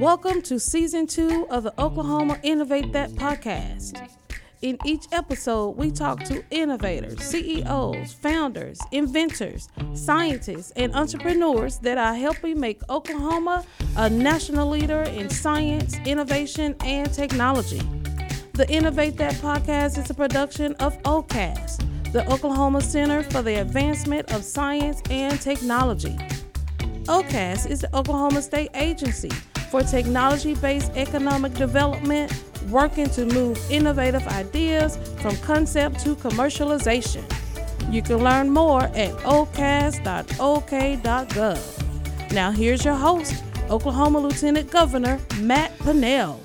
Welcome to season two of the Oklahoma Innovate That podcast. In each episode, we talk to innovators, CEOs, founders, inventors, scientists, and entrepreneurs that are helping make Oklahoma a national leader in science, innovation, and technology. The Innovate That podcast is a production of OCAST, the Oklahoma Center for the Advancement of Science and Technology. OCAST is the Oklahoma State Agency for technology based economic development, working to move innovative ideas from concept to commercialization. You can learn more at ocast.ok.gov. Now, here's your host, Oklahoma Lieutenant Governor Matt Pinnell.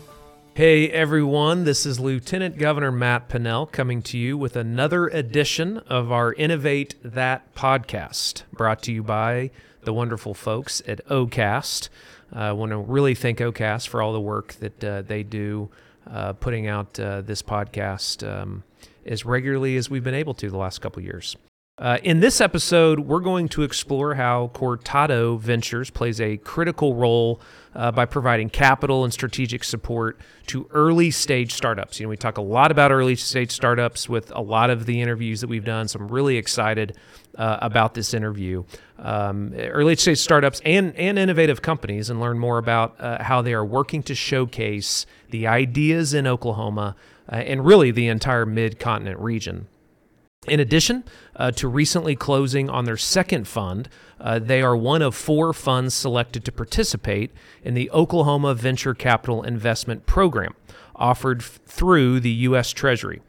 Hey everyone, this is Lieutenant Governor Matt Pinnell coming to you with another edition of our Innovate That podcast, brought to you by the wonderful folks at OCAST. I want to really thank OCAST for all the work that uh, they do uh, putting out uh, this podcast um, as regularly as we've been able to the last couple years. Uh, in this episode, we're going to explore how Cortado Ventures plays a critical role uh, by providing capital and strategic support to early stage startups. You know, we talk a lot about early stage startups with a lot of the interviews that we've done, so I'm really excited uh, about this interview. Um, early stage startups and, and innovative companies, and learn more about uh, how they are working to showcase the ideas in Oklahoma uh, and really the entire mid continent region. In addition uh, to recently closing on their second fund, uh, they are one of four funds selected to participate in the Oklahoma Venture Capital Investment Program, offered f- through the U.S. Treasury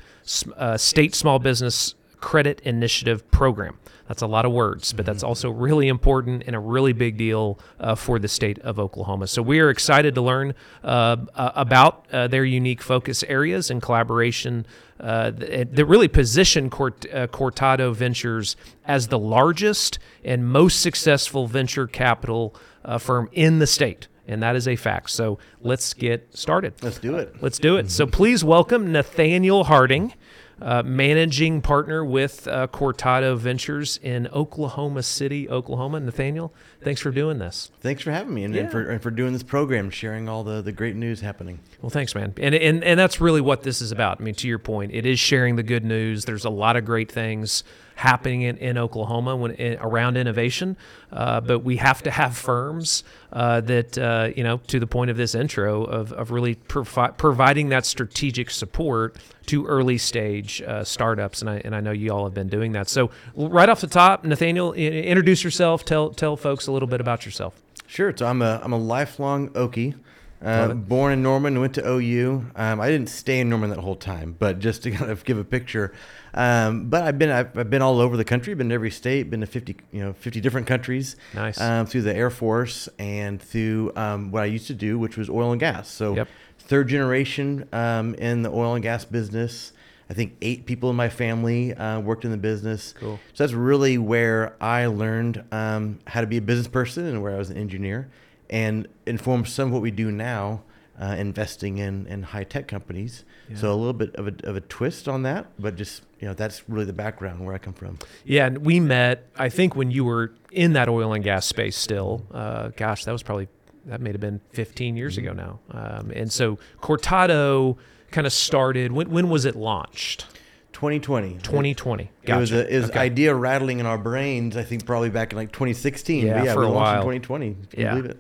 uh, State Small Business Credit Initiative Program. That's a lot of words, but that's also really important and a really big deal uh, for the state of Oklahoma. So we are excited to learn uh, about uh, their unique focus areas and collaboration uh, that, that really position Cort- uh, Cortado Ventures as the largest and most successful venture capital uh, firm in the state and that is a fact. So let's get started. Let's do it. Let's do it. So please welcome Nathaniel Harding uh, managing partner with uh, Cortado Ventures in Oklahoma City, Oklahoma. Nathaniel, thanks for doing this. Thanks for having me and, Yeah. and, for, and for doing this program, sharing all the, the great news happening. Well, thanks, man. And, and and that's really what this is about. I mean, to your point, it is sharing the good news. There's a lot of great things happening in, in Oklahoma when in, around innovation, uh, but we have to have firms uh, that uh, you know, to the point of this intro, of of really provi- providing that strategic support to early stage uh, startups, and I and I know you all have been doing that. So right off the top, Nathaniel, introduce yourself. Tell tell folks a little bit about yourself. Sure. So I'm a, I'm a lifelong Okie. Uh, born in Norman, went to OU. Um, I didn't stay in Norman that whole time, but just to kind of give a picture. Um, but I've been I've, I've been all over the country. Been to every state. Been to 50 you know 50 different countries. Nice. Um, through the Air Force and through um, what I used to do, which was oil and gas. So Yep. third generation um, in the oil and gas business. I think eight people in my family uh, worked in the business. Cool. So that's really where I learned um, how to be a business person and where I was an engineer and informed some of what we do now, uh, investing in, in high tech companies. So a little bit of a, of a twist on that, but just, you know, that's really the background where I come from. Yeah, and we met. I think when you were in that oil and gas space still. Uh, gosh, that was probably that may have been 15 years ago now. Um, and so Cortado kind of started. When when was it launched? 2020. 2020. It was, Gotcha. a, it was Okay. idea rattling in our brains, I think probably back in like 2016. Yeah, yeah for a launched while. in 2020. Can Yeah. believe it?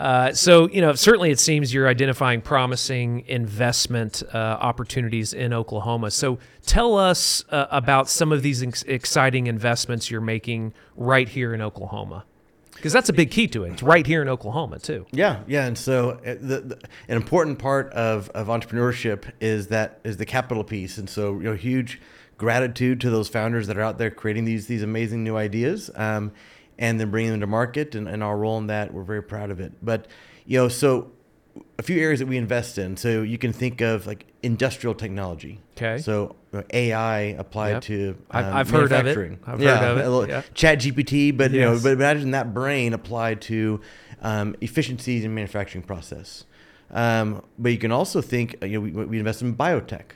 Uh, so you know, certainly it seems you're identifying promising investment uh, opportunities in Oklahoma. So tell us uh, about some of these ex- exciting investments you're making right here in Oklahoma, because that's a big key to it. It's right here in Oklahoma too. Yeah, yeah, and so uh, the, the, an important part of, of entrepreneurship is that is the capital piece, and so you know, huge gratitude to those founders that are out there creating these these amazing new ideas, um, and then bringing them to market, and, and our role in that, we're very proud of it. But you know, so a few areas that we invest in, so you can think of like industrial technology. Okay. So uh, AI applied Yep. to I've- um, I've heard of it. manufacturing. I've yeah, heard of it. Yeah. ChatGPT, but you know, but imagine that brain applied to um, efficiencies in manufacturing process. Um, but you can also think, uh, you know, we, we invest in biotech.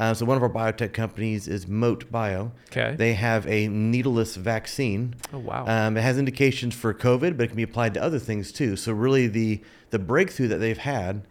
Uh, so one of our biotech companies is Moat Bio. Okay. They have a needleless vaccine. Oh, wow. Um, it has indications for COVID, but it can be applied to other things too. So really, the the breakthrough that they've had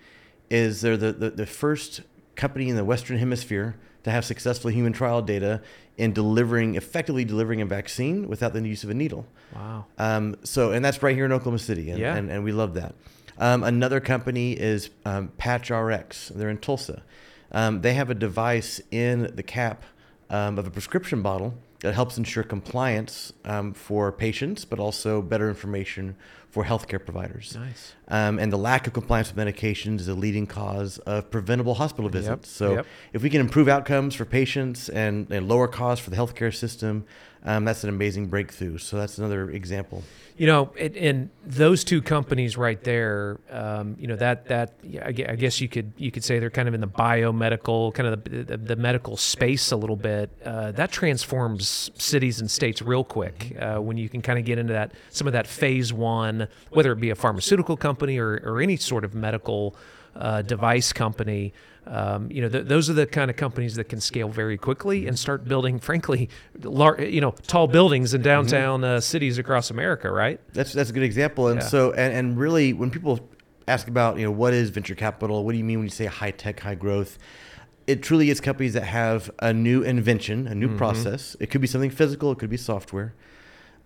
is they're the, the, the first company in the Western Hemisphere to have successful human trial data in delivering effectively delivering a vaccine without the use of a needle. wow. Um, so, and that's right here in Oklahoma City, and, Yeah. and, and we love that. Um, another company is um, PatchRx. They're in Tulsa. Um, they have a device in the cap um, of a prescription bottle that helps ensure compliance um, for patients, but also better information for healthcare providers. Nice. Um, and the lack of compliance with medications is a leading cause of preventable hospital visits. So, yep. if we can improve outcomes for patients and, and lower costs for the healthcare system, um, that's an amazing breakthrough. So, that's another example. You know, it, and those two companies right there, um, you know that that I I guess you could you could say they're kind of in the biomedical, kind of the, the, the medical space a little bit. Uh, that transforms cities and states real quick uh, when you can kind of get into that some of that phase one, whether it be a pharmaceutical company or, or any sort of medical uh, device company. Um, you know, th- those are the kind of companies that can scale very quickly and start building, frankly, lar- you know, tall buildings in downtown uh, cities across America, right? That's that's a good example. And Yeah. so and, and really when people ask about, you know, what is venture capital, what do you mean when you say high tech, high growth? It truly is companies that have a new invention, a new Mm-hmm. process. It could be something physical, it could be software.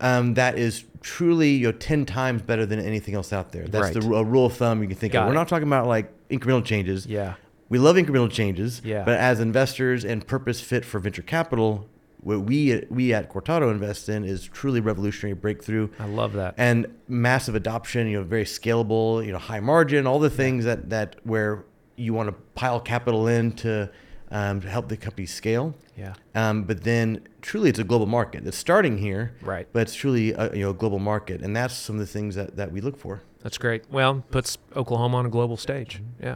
Um, that is truly you know ten times better than anything else out there. That's Right. the a rule of thumb you can think Got of. We're not talking about like incremental changes. Yeah. We love incremental changes, Yeah. but as investors and purpose fit for venture capital, what we we at Cortado invest in is truly revolutionary breakthrough I love that. and massive adoption. You know, very scalable. You know, high margin. All the things that that where you want to pile capital in to, um, to help the company scale. Yeah. Um, but then truly, it's a global market. It's starting here, Right. But it's truly a, you know a global market, and that's some of the things that that we look for. That's great. Well, puts Oklahoma on a global stage. Yeah.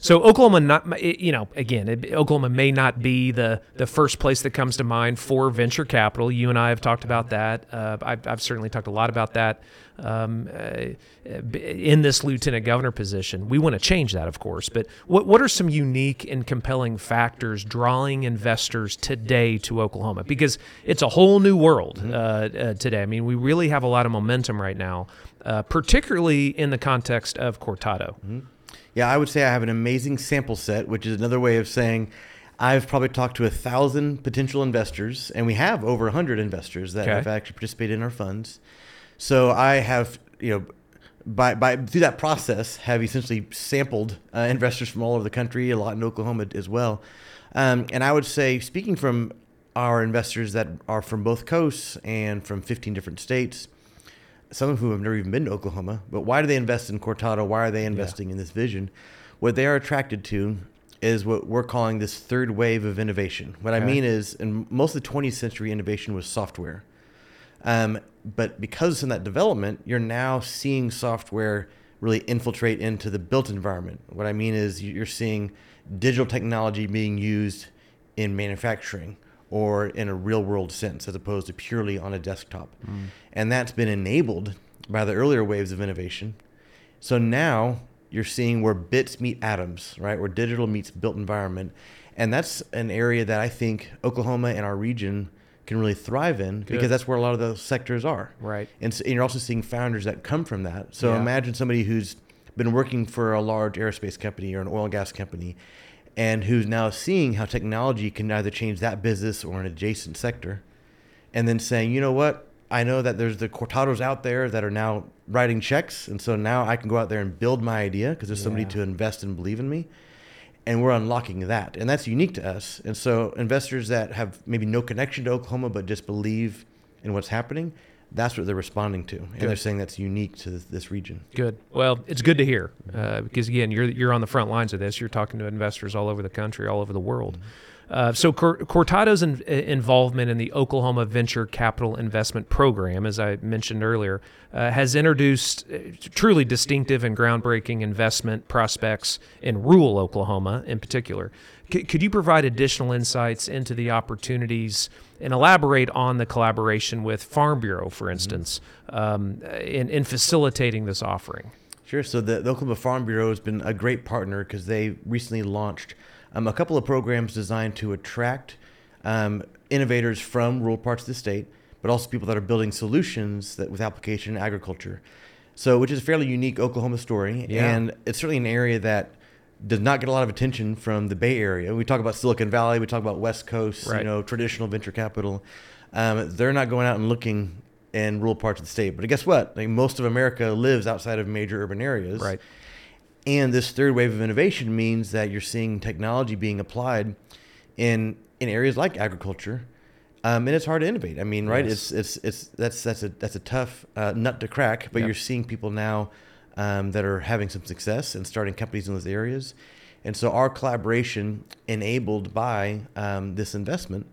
So Oklahoma, not you know, again, it, Oklahoma may not be the the first place that comes to mind for venture capital. You and I have talked about that. Uh, I've, I've certainly talked a lot about that um, uh, in this lieutenant governor position. We want to change that, of course. But what what are some unique and compelling factors drawing investors today to Oklahoma? Because it's a whole new world uh, uh, today. I mean, we really have a lot of momentum right now, uh, particularly in the context of Cortado. Yeah, I would say I have an amazing sample set, which is another way of saying I've probably talked to a thousand potential investors, and we have over a hundred investors that Okay. have actually participated in our funds. So I have, you know, by, by through that process, have essentially sampled uh, investors from all over the country, a lot in Oklahoma as well. Um, and I would say, speaking from our investors that are from both coasts and from 15 different states, some of whom have never even been to Oklahoma, but why do they invest in Cortado? Why are they investing in this vision? What they are attracted to is what we're calling this third wave of innovation. What I mean is, in most of the 20th century, innovation was software. Um, but because in that development, you're now seeing software really infiltrate into the built environment. What I mean is, you're seeing digital technology being used in manufacturing or in a real world sense, as opposed to purely on a desktop. And that's been enabled by the earlier waves of innovation. So now you're seeing where bits meet atoms, right? Where digital meets built environment. And that's an area that I think Oklahoma and our region can really thrive in Good. because that's where a lot of those sectors are. Right. And, s and you're also seeing founders that come from that. So Yeah. imagine somebody who's been working for a large aerospace company or an oil and gas company and who's now seeing how technology can either change that business or an adjacent sector and then saying, you know what? I know that there's the Cortados out there that are now writing checks. And so now I can go out there and build my idea because there's somebody Yeah. to invest and believe in me. And we're unlocking that. And that's unique to us. And so investors that have maybe no connection to Oklahoma but just believe in what's happening, that's what they're responding to. And they're saying that's unique to this, region. Good. Well, it's good to hear uh, because again, you're you're on the front lines of this. You're talking to investors all over the country, all over the world. Uh, so Cortado's in, involvement in the Oklahoma Venture Capital Investment Program, as I mentioned earlier, uh, has introduced uh, truly distinctive and groundbreaking investment prospects in rural Oklahoma, in particular. C- could you provide additional insights into the opportunities and elaborate on the collaboration with Farm Bureau, for instance, um, in, in facilitating this offering? Sure. So the, the Oklahoma Farm Bureau has been a great partner because they recently launched um, a couple of programs designed to attract um, innovators from rural parts of the state, but also people that are building solutions that with application in agriculture. So, which is a fairly unique Oklahoma story, Yeah. and it's certainly an area that does not get a lot of attention from the Bay Area. We talk about Silicon Valley, we talk about West Coast, Right. you know, traditional venture capital. Um, they're not going out and looking in rural parts of the state. But guess what? Like most of America lives outside of major urban areas. Right. And this third wave of innovation means that you're seeing technology being applied in in areas like agriculture, um, and it's hard to innovate. I mean, right? Yes. It's it's it's that's that's a that's a tough uh, nut to crack. But Yep. you're seeing people now um, that are having some success and starting companies in those areas, and so our collaboration enabled by um, this investment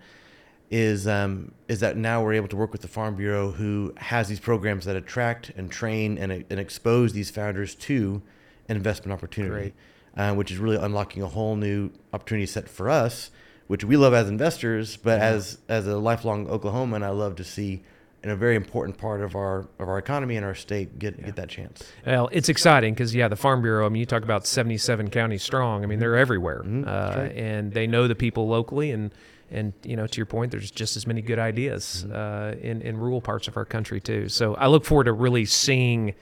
is um, is that now we're able to work with the Farm Bureau, who has these programs that attract and train and, and expose these founders to investment opportunity, uh, which is really unlocking a whole new opportunity set for us, which we love as investors, but as as a lifelong Oklahoman, I love to see in a very important part of our of our economy and our state get get that chance. Well, it's exciting because yeah, the Farm Bureau. I mean, you talk about seventy-seven counties strong. I mean, they're everywhere, Mhm, uh, right. and they know the people locally. And and you know, to your point, there's just as many good ideas Mm-hmm. uh, in in rural parts of our country too. So I look forward to really seeing.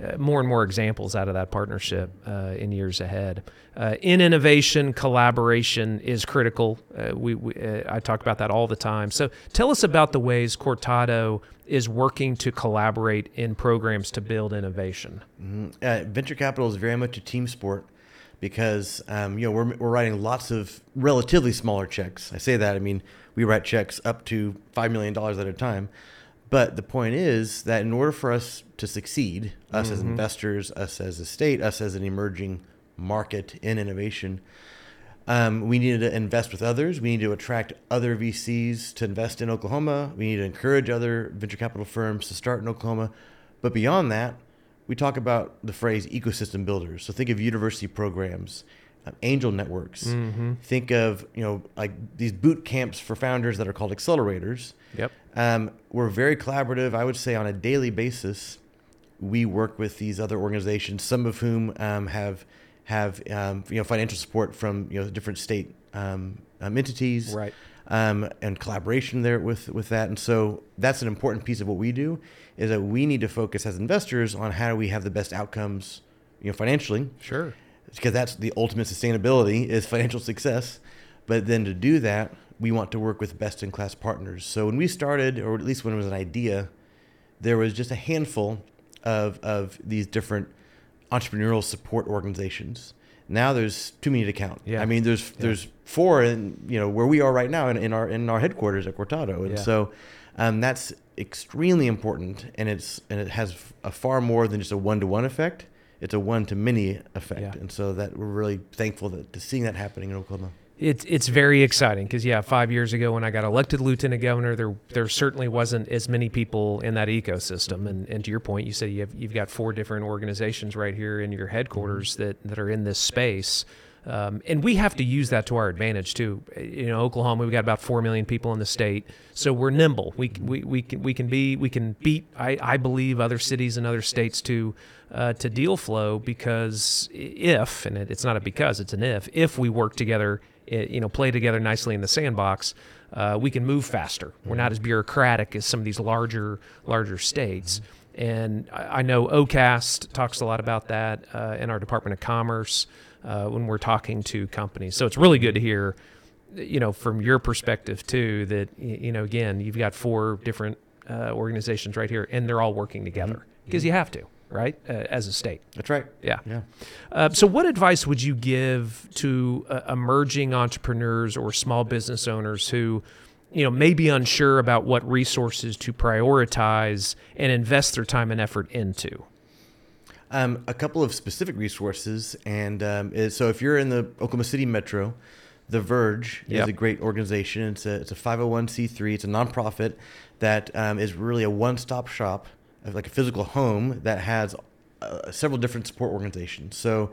Uh, more and more examples out of that partnership uh, in years ahead. Uh, in innovation, collaboration is critical. Uh, we, we uh, I talk about that all the time. So tell us about the ways Cortado is working to collaborate in programs to build innovation. Mhm. Uh, venture capital is very much a team sport because um, you know we're, we're writing lots of relatively smaller checks. I say that I mean we write checks up to five million dollars at a time, but the point is that in order for us to succeed, us as investors, us as a state, us as an emerging market in innovation, um, we needed to invest with others. We need to attract other VCs to invest in Oklahoma. We need to encourage other venture capital firms to start in Oklahoma. But beyond that, we talk about the phrase ecosystem builders. So think of university programs, angel networks. Mm-hmm. Think of you know like these boot camps for founders that are called accelerators. Yep. Um, we're very collaborative. I would say on a daily basis, we work with these other organizations, some of whom um, have have um, you know financial support from you know different state um, um, entities, Right. um, and collaboration there with with that. And so that's an important piece of what we do is that we need to focus as investors on how do we have the best outcomes, you know, financially, Sure. Because that's the ultimate sustainability is financial success. But then to do that, we want to work with best in class partners. So when we started, or at least when it was an idea, there was just a handful of, of these different entrepreneurial support organizations. Now there's too many to count. Yeah. I mean, there's there's four, in you know where we are right now in, in our in our headquarters at Cortado, and Yeah. so um, that's extremely important, and it's and it has a far more than just a one to one effect. It's a one to many effect, Yeah. and so that we're really thankful that, to seeing that happening in Oklahoma. It's it's very exciting because yeah, five years ago when I got elected lieutenant governor, there there certainly wasn't as many people in that ecosystem. Mm-hmm. And and to your point, you said you have you've got four different organizations right here in your headquarters mm-hmm. that that are in this space. Um, and we have to use that to our advantage too. You know, Oklahoma, we've got about four million people in the state, so we're nimble. We we, we can we can be we can beat I, I believe other cities and other states to uh, to deal flow because if and it, it's not a because it's an if if we work together, you know, play together nicely in the sandbox, uh, we can move faster. We're not as bureaucratic as some of these larger larger states. And I I know OCAST talks a lot about that uh, in our Department of Commerce uh, when we're talking to companies. So it's really good to hear, you know, from your perspective too, that you know, again, you've got four different uh, organizations right here, and they're all working together because you have to, right, uh, as a state. That's right. Yeah. Yeah. Uh, so, what advice would you give to uh, emerging entrepreneurs or small business owners who, you know, may be unsure about what resources to prioritize and invest their time and effort into? Um, a couple of specific resources, and um, so if you're in the Oklahoma City metro, The Verge Yep. is a great organization. It's a it's a 501c3. It's a nonprofit that um, is really a one-stop shop, like a physical home that has uh, several different support organizations. So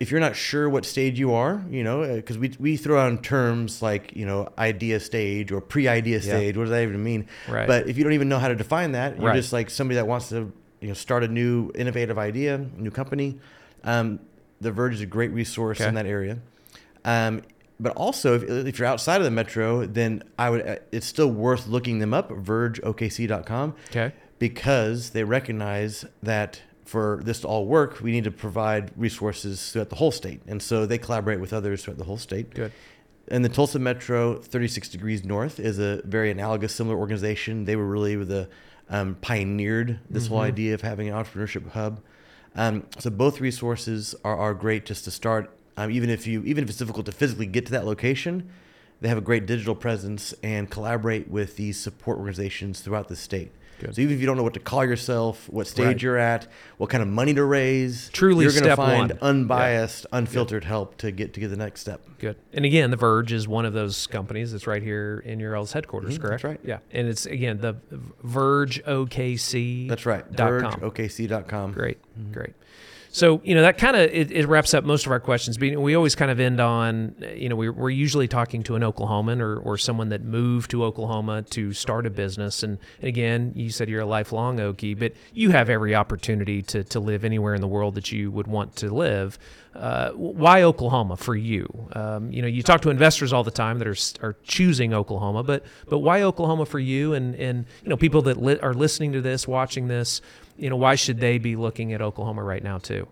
if you're not sure what stage you are, you know, because we, we throw out terms like, you know, idea stage or pre idea Yeah. stage. What does that even mean? Right. But if you don't even know how to define that, you're Right. just like somebody that wants to, you know, start a new innovative idea, new company. Um, the Verge is a great resource Okay. in that area. Um, but also, if, if you're outside of the metro, then I would. uh, It's still worth looking them up. VergeOKC.com Okay. because they recognize that for this to all work, we need to provide resources throughout the whole state, and so they collaborate with others throughout the whole state. Good. And the Tulsa Metro, 36 Degrees North, is a very analogous, similar organization. They were really the um, pioneered this whole idea of having an entrepreneurship hub. Um, so both resources are, are great just to start. Um, even if you, even if it's difficult to physically get to that location, they have a great digital presence and collaborate with these support organizations throughout the state. Good. So even if you don't know what to call yourself, what stage Right. you're at, what kind of money to raise, Truly you're gonna step find one. unbiased, unfiltered help to get to get the next step. Good. And again, The Verge is one of those companies that's right here in your L's headquarters, Mhm, correct? that's right. Yeah. And it's again the Verge OKC. That's right. Verge Dot com. VergeOKC.com. Great, great. So you know that kind of it, it wraps up most of our questions. We always kind of end on you know we're, we're usually talking to an Oklahoman or, or someone that moved to Oklahoma to start a business. And, and again, you said you're a lifelong Okie, but you have every opportunity to, to live anywhere in the world that you would want to live. Uh, why Oklahoma for you? Um, you know, you talk to investors all the time that are are choosing Oklahoma, but but why Oklahoma for you? And and you know, people that li- are listening to this, watching this, you know, why should they be looking at Oklahoma right now too?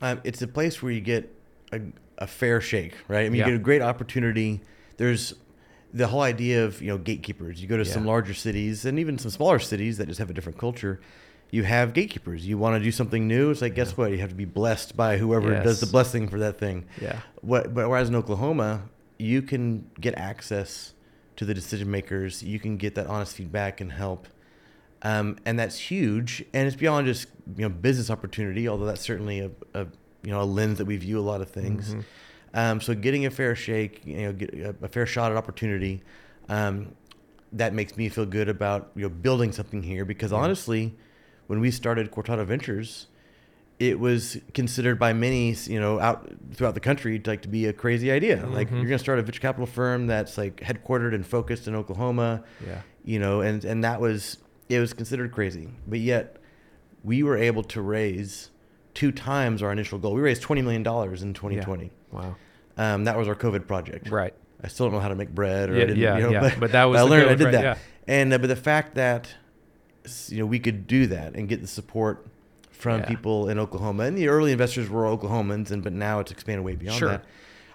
Um, it's a place where you get a, a fair shake, right? I mean, Yeah. you get a great opportunity. There's the whole idea of you know gatekeepers. You go to some larger cities and even some smaller cities that just have a different culture. You have gatekeepers. You want to do something new. It's like guess what? You have to be blessed by whoever does the blessing for that thing. Yeah. What, but whereas in Oklahoma, you can get access to the decision makers. You can get that honest feedback and help, um, and that's huge. And it's beyond just you know business opportunity, although that's certainly a, a you know a lens that we view a lot of things. Mhm. Um, so getting a fair shake, you know, get a, a fair shot at opportunity, um, that makes me feel good about you know building something here. Because honestly, when we started Cortado Ventures, it was considered by many, you know, out throughout the country, to, like to be a crazy idea. Like Mhm. you're going to start a venture capital firm that's like headquartered and focused in Oklahoma, Yeah. you know, and and that was it was considered crazy. But yet, we were able to raise two times our initial goal. We raised twenty million dollars in 2020. Wow. Um, that was our COVID project. Right. I still don't know how to make bread or Yeah, yeah, you know, yeah. But, But that was I learned I did right, that. yeah. And uh, but the fact that you know we could do that and get the support from Yeah. people in Oklahoma and the early investors were Oklahomans and but now it's expanded way beyond Sure. that.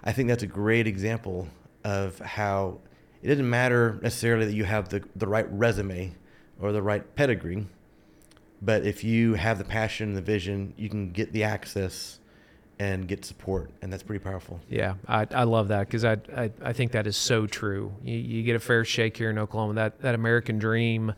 I think that's a great example of how it doesn't matter necessarily that you have the the right resume or the right pedigree, but if you have the passion and the vision, you can get the access and get support, and that's pretty powerful. Yeah, I, I love that because I, I I think that is so true. You, you get a fair shake here in Oklahoma. That that American dream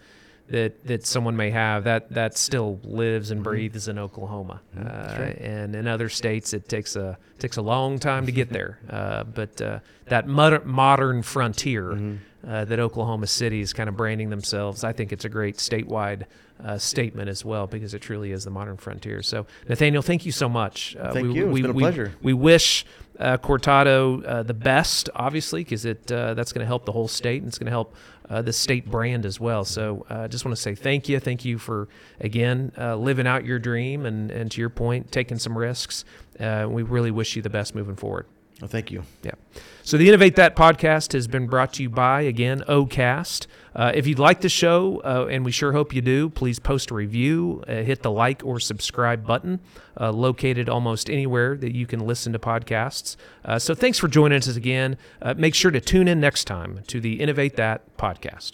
that that someone may have that that still lives and breathes in Oklahoma. Uh, Mm-hmm. right. And in other states, it takes a takes a long time to get there. Uh, but uh, that mod- modern frontier Mm-hmm. Uh, that Oklahoma City is kind of branding themselves, I think it's a great statewide. Uh, statement as well because it truly is the modern frontier. So Nathaniel, thank you so much. Uh, Thank you. It's been a we- pleasure. we wish uh, Cortado uh, the best, obviously, because it uh, that's going to help the whole state and it's going to help uh, the state brand as well. So I uh, just want to say thank you, thank you for again uh, living out your dream and and to your point, taking some risks. Uh, we really wish you the best moving forward. Well, thank you. Yeah. So the Innovate That podcast has been brought to you by, again, OCAST. Uh, if you'd like the show, uh, and we sure hope you do, please post a review, uh, hit the like or subscribe button, uh, located almost anywhere that you can listen to podcasts. Uh, so thanks for joining us again. Uh, make sure to tune in next time to the Innovate That podcast.